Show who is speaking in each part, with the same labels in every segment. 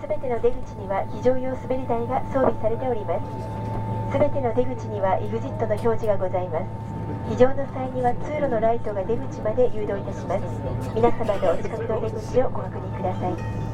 Speaker 1: すべての出口には非常用滑り台が装備されております。すべての出口には EXIT の表示がございます。非常の際には通路のライトが出口まで誘導いたします。皆様のお近くの出口をご確認ください。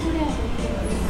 Speaker 2: よろしくお願いします。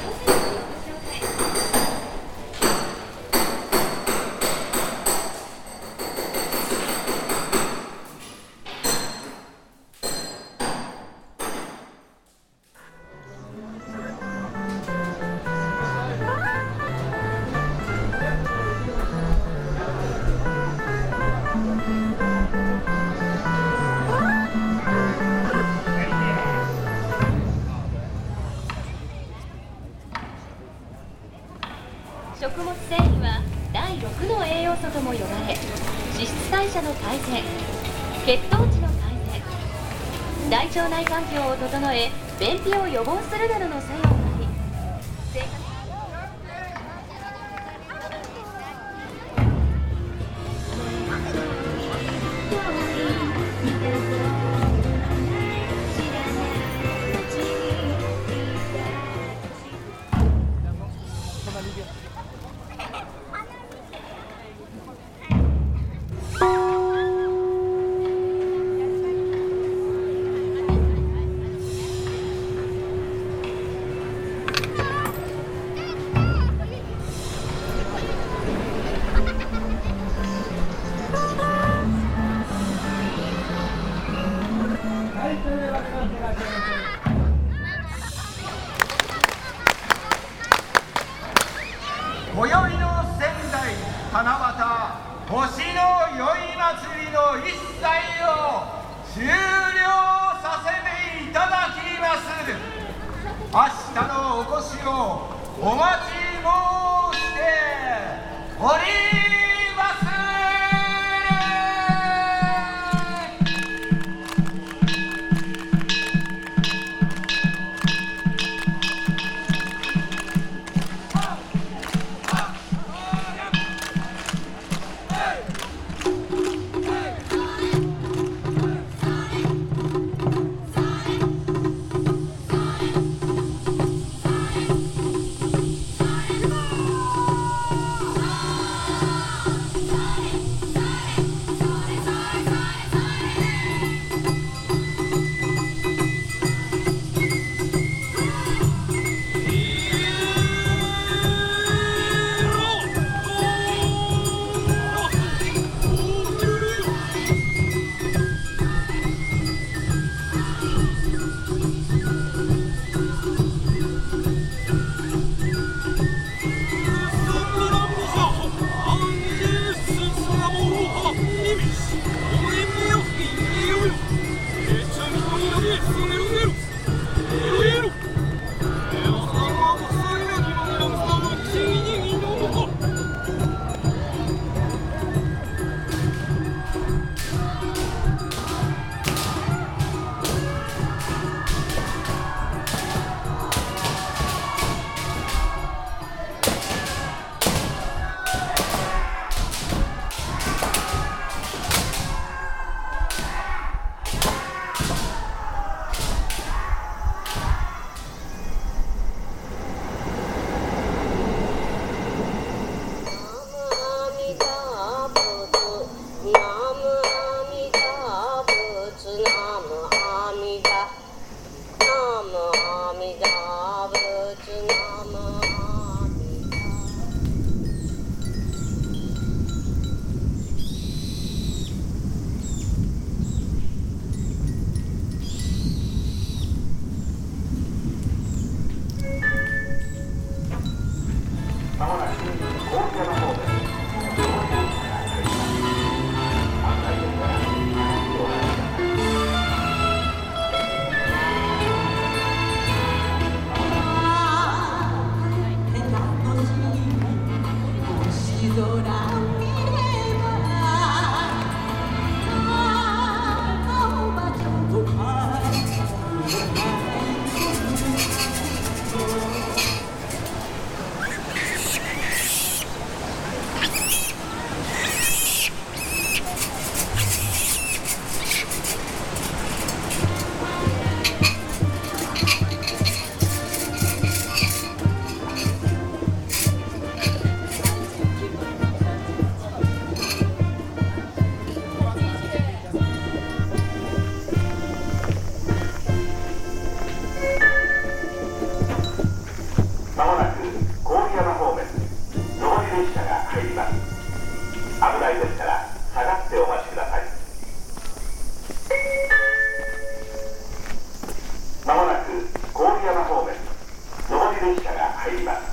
Speaker 3: 者の改善血糖値の改善大腸内環境を整え便秘を予防するなどの作用があり生活。明日のお越しをお待ち申しておりま 아, 上り列車が入ります。